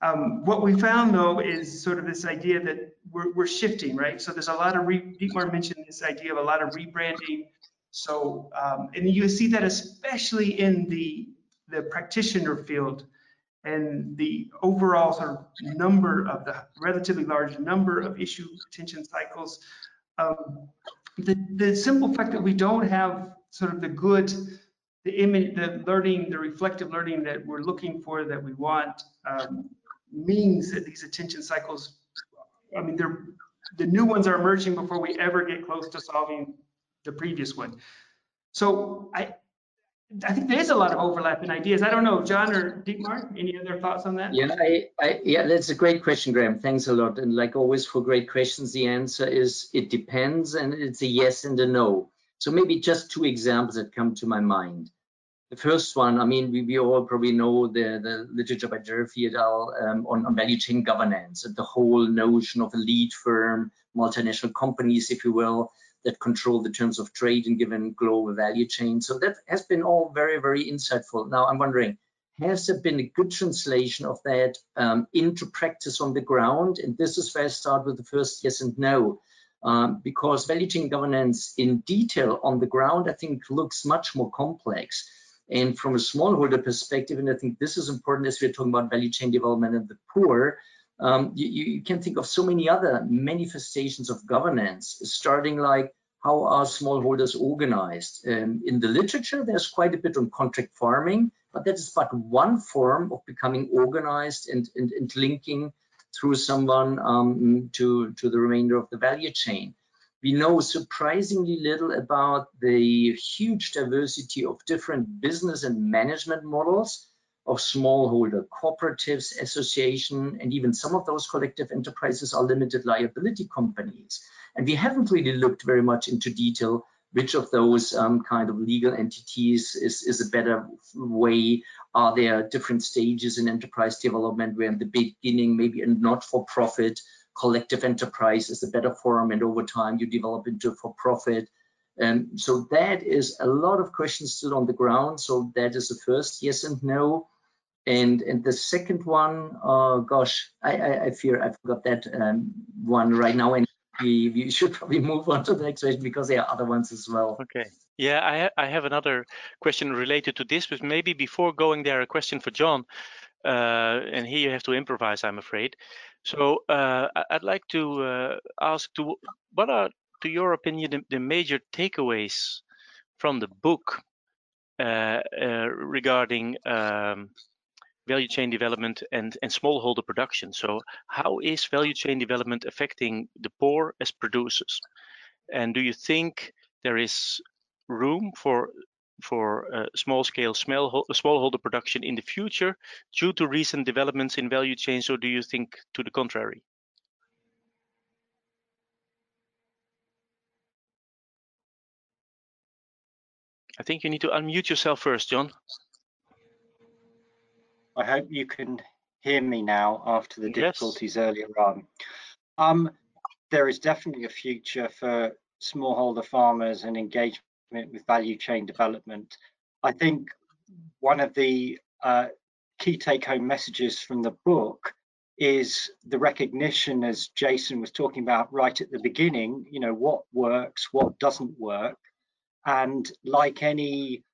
Um, what we found though is sort of this idea that we're, we're shifting, right? So there's a lot of, re Dietmar mentioned this idea of a lot of rebranding. So, um, and you see that especially in the, the practitioner field and the overall sort of number of the relatively large number of issue attention cycles. Um, the, the simple fact that we don't have sort of the good, the image, the learning, the reflective learning that we're looking for, that we want, um, means that these attention cycles, I mean, they're, the new ones are emerging before we ever get close to solving the previous one. So I, I think there is a lot of overlap in ideas. I don't know, Jon or Dietmar, any other thoughts on that? Yeah, I, I, yeah, that's a great question, Graham. Thanks a lot. And like always for great questions, the answer is it depends, and it's a yes and a no. So maybe just two examples that come to my mind. The first one, I mean, we, we all probably know the, the literature by et al. Um, on, on value chain governance and the whole notion of a lead firm, multinational companies, if you will, that control the terms of trade in given global value chain. So that has been all very, very insightful. Now I'm wondering, has there been a good translation of that um, into practice on the ground? And this is where I start with the first yes and no. Um, because value chain governance in detail on the ground, I think looks much more complex. And from a smallholder perspective, and I think this is important as we're talking about value chain development and the poor, um, you, you, can think of so many other manifestations of governance, starting like how are smallholders organized? Um, in the literature, there's quite a bit on contract farming, but that is but one form of becoming organized and, and, and linking through someone um, to, to the remainder of the value chain. We know surprisingly little about the huge diversity of different business and management models of smallholder cooperatives, association, and even some of those collective enterprises are limited liability companies. And we haven't really looked very much into detail which of those um, kind of legal entities is, is a better way. Are there different stages in enterprise development where in the beginning, maybe a not-for-profit collective enterprise is a better forum and over time you develop into for-profit. And so that is a lot of questions still on the ground. So that is the first yes and no. And and the second one, oh gosh, I, I, I fear I forgot that um, one right now. And we, we should probably move on to the next question because there are other ones as well. Okay. Yeah, I, I have another question related to this, but maybe before going there, a question for Jon. Uh, and here you have to improvise, I'm afraid. So uh, I'd like to uh, ask, to what are, to your opinion, the, the major takeaways from the book regarding um, value chain development and, and smallholder production. So how is value chain development affecting the poor as producers? And do you think there is room for for uh, small scale small smallholder production in the future due to recent developments in value chains or do you think to the contrary? I think you need to unmute yourself first, Jon. I hope you can hear me now after the difficulties yes. earlier on. Um, there is definitely a future for smallholder farmers and engagement with value chain development. I think one of the uh, key take home messages from the book is the recognition, as Jason was talking about right at the beginning, you know, what works, what doesn't work. And like any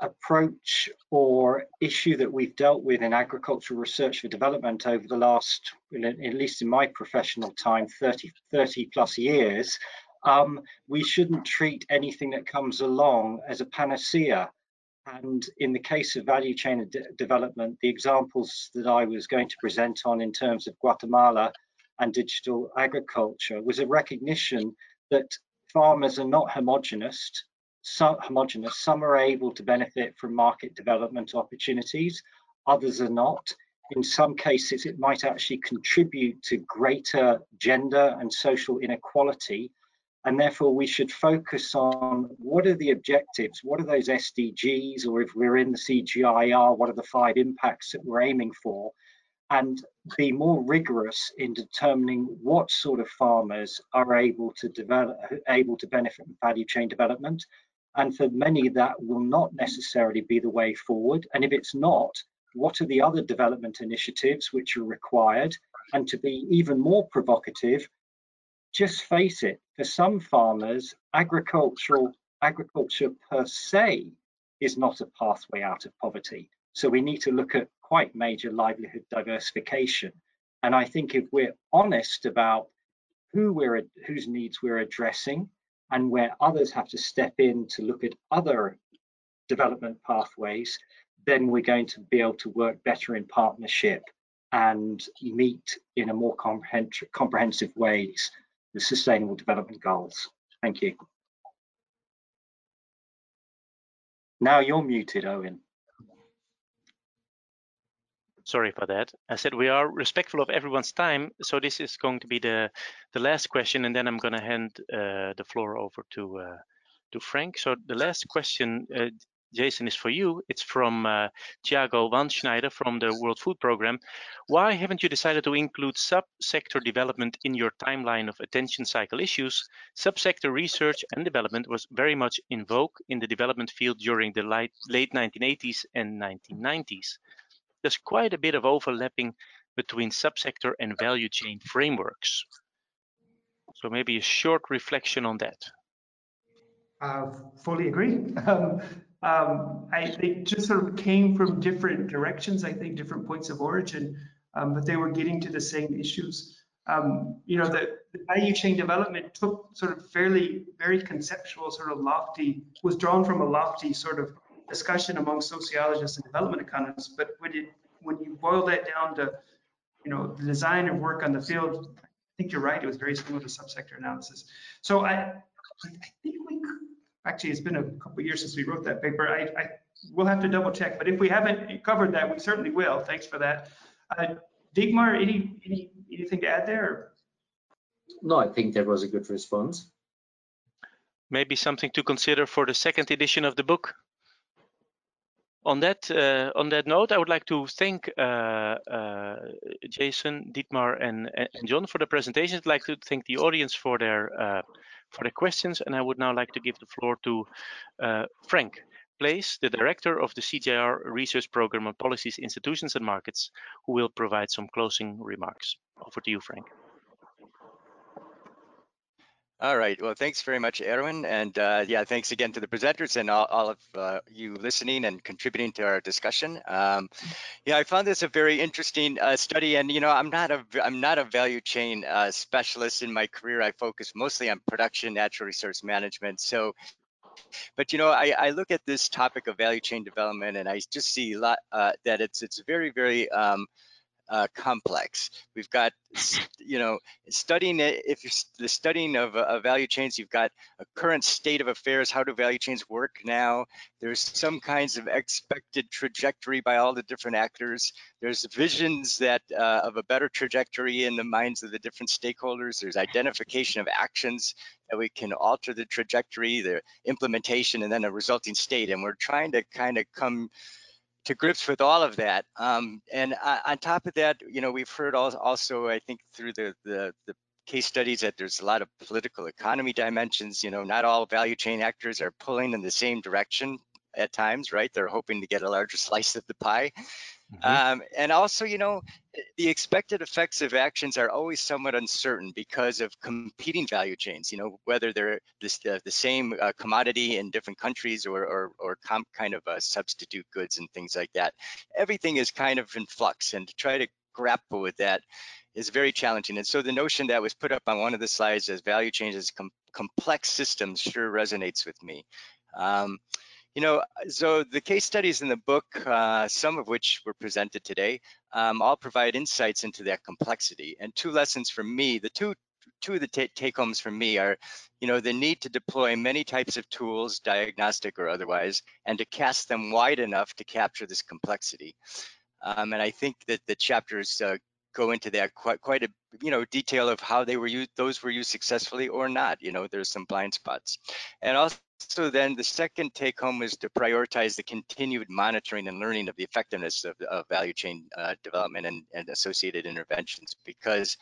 approach or issue that we've dealt with in agricultural research for development over the last, at least in my professional time, 30, 30 plus years, um, we shouldn't treat anything that comes along as a panacea. And in the case of value chain de development, the examples that I was going to present on in terms of Guatemala and digital agriculture was a recognition that farmers are not homogenous some homogenous. Some are able to benefit from market development opportunities, others are not. In some cases, it might actually contribute to greater gender and social inequality. And therefore, we should focus on what are the objectives, what are those SDGs, or if we're in the CGIAR, what are the five impacts that we're aiming for, and be more rigorous in determining what sort of farmers are able to develop, able to benefit from value chain development, and for many, that will not necessarily be the way forward. And if it's not, what are the other development initiatives which are required? And to be even more provocative, just face it, for some farmers, agricultural agriculture per se is not a pathway out of poverty. So we need to look at quite major livelihood diversification. And I think if we're honest about who we're whose needs we're addressing, and where others have to step in to look at other development pathways, then we're going to be able to work better in partnership and meet in a more comprehensive ways the sustainable development goals. Thank you. Now you're muted, Erwin. Sorry for that. I said we are respectful of everyone's time, so this is going to be the the last question, and then I'm going to hand uh, the floor over to uh, to Frank. So the last question, uh, Jason, is for you. It's from uh, Thiago Schneider from the World Food Programme. Why haven't you decided to include sub-sector development in your timeline of attention cycle issues? Sub-sector research and development was very much in vogue in the development field during the late, late 1980s and 1990s. There's quite a bit of overlapping between subsector and value chain frameworks. So maybe a short reflection on that. I fully agree. Um, um, I, they just sort of came from different directions, I think different points of origin, um, but they were getting to the same issues. Um, you know, the, the, value chain development took sort of fairly, very conceptual, sort of lofty, was drawn from a lofty sort of discussion among sociologists and development economists. But when it when you boil that down to, you know, the design of work on the field, I think you're right. It was very similar to subsector analysis. So I, I think we actually it's been a couple of years since we wrote that paper. I, I we'll have to double check, but if we haven't covered that, we certainly will. Thanks for that. Uh, Dietmar, any, any anything to add there? No, I think that was a good response. Maybe something to consider for the second edition of the book. On that uh, on that note, I would like to thank uh, uh, Jason, Dietmar, and, and Jon for the presentation. I'd like to thank the audience for their uh, for the questions, and I would now like to give the floor to uh, Frank Place, the director of the CGIAR Research Program on Policies, Institutions, and Markets, who will provide some closing remarks. Over to you, Frank. All right. Well, thanks very much, Erwin. And uh, yeah, thanks again to the presenters and all, all of uh, you listening and contributing to our discussion. Um, yeah, I found this a very interesting uh, study. And you know, I'm not a I'm not a value chain uh, specialist in my career. I focus mostly on production, natural resource management. So but you know I, I, look at this topic of value chain development and I just see a lot uh, that it's it's very very um, uh, complex. We've got, you know, studying it, if you're the studying of, uh, value chains, you've got a current state of affairs. How do value chains work now? There's some kinds of expected trajectory by all the different actors. There's visions that uh, of a better trajectory in the minds of the different stakeholders. There's identification of actions that we can alter the trajectory, the implementation, and then a resulting state. And we're trying to kind of come to grips with all of that. Um, and on top of that, you know, we've heard also, I think, through the, the, the case studies that there's a lot of political economy dimensions. You know, not all value chain actors are pulling in the same direction at times, right? They're hoping to get a larger slice of the pie. Mm-hmm. Um, and also, you know, the expected effects of actions are always somewhat uncertain because of competing value chains. You know, whether they're this, the, the same uh, commodity in different countries or or, or kind of uh, substitute goods and things like that. Everything is kind of in flux, and to try to grapple with that is very challenging. And so the notion that was put up on one of the slides as value chains as com complex systems sure resonates with me. Um, you know, so the case studies in the book, uh, some of which were presented today, um, all provide insights into that complexity. And two lessons from me, the two two of the take homes from me are, you know, the need to deploy many types of tools, diagnostic or otherwise, and to cast them wide enough to capture this complexity. Um, and I think that the chapters uh, go into that quite quite a you know detail of how they were used those were used successfully or not you know there's some blind spots and also then the second take home is to prioritize the continued monitoring and learning of the effectiveness of, of value chain uh, development and, and associated interventions because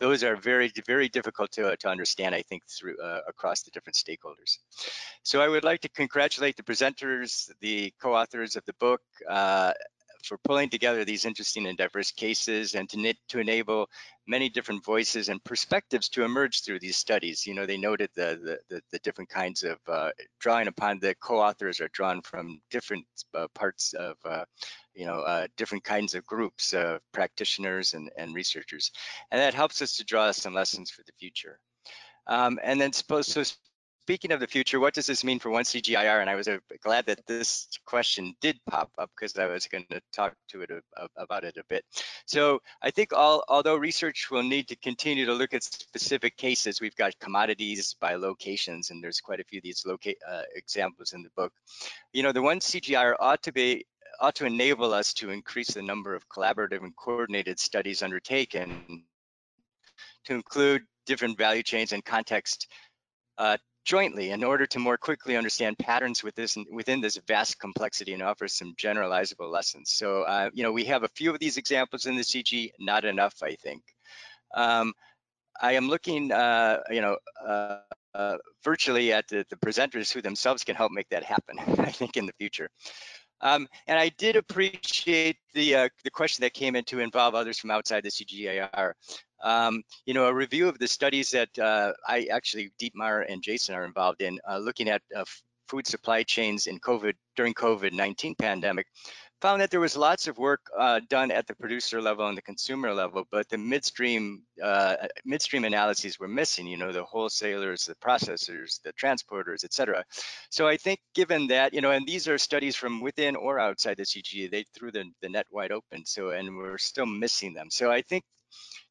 those are very, very difficult to, to understand, I think, through uh, across the different stakeholders. So I would like to congratulate the presenters, the co-authors of the book, uh, for pulling together these interesting and diverse cases and to, to enable many different voices and perspectives to emerge through these studies. You know, they noted the, the, the different kinds of uh, drawing upon the co-authors are drawn from different uh, parts of, uh, you know, uh, different kinds of groups, of practitioners and, and researchers. And that helps us to draw some lessons for the future. Um, and then suppose, so speaking of the future, what does this mean for one CGIAR? And I was uh, glad that this question did pop up because I was going to talk to it uh, about it a bit. So I think all, although research will need to continue to look at specific cases, we've got commodities by locations, and there's quite a few of these uh, examples in the book. You know, the one CGIAR ought to be ought to enable us to increase the number of collaborative and coordinated studies undertaken to include different value chains and context uh, jointly in order to more quickly understand patterns with this, within this vast complexity and offer some generalizable lessons. So, uh, you know, we have a few of these examples in the CG, not enough, I think. Um, I am looking, uh, you know, uh, uh, virtually at the, the, presenters who themselves can help make that happen, I think, in the future. Um, and I did appreciate the uh, the question that came in to involve others from outside the CGIAR. Um, you know, a review of the studies that uh, I actually, Dietmar and Jason are involved in, uh, looking at uh, food supply chains in COVID during COVID-19 pandemic, found that there was lots of work uh, done at the producer level and the consumer level, but the midstream uh, midstream analyses were missing. You know, the wholesalers, the processors, the transporters, et cetera. So I think, given that, you know, and these are studies from within or outside the CGA, they threw the, the net wide open. So, and we're still missing them. So I think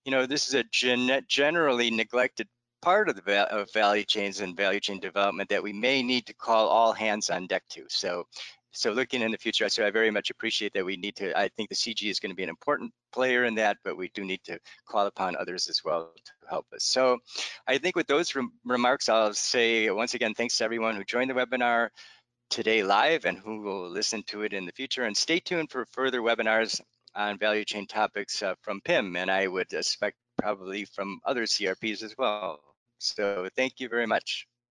you know, this is a gen generally neglected part of the of value chains and value chain development that we may need to call all hands on deck to. So, so looking in the future, so I very much appreciate that we need to, I think the CG is going to be an important player in that, but we do need to call upon others as well to help us. So I think with those rem remarks, I'll say once again, thanks to everyone who joined the webinar today live and who will listen to it in the future and stay tuned for further webinars on value chain topics uh, from PIM, and I would expect probably from other CRPs as well. So thank you very much.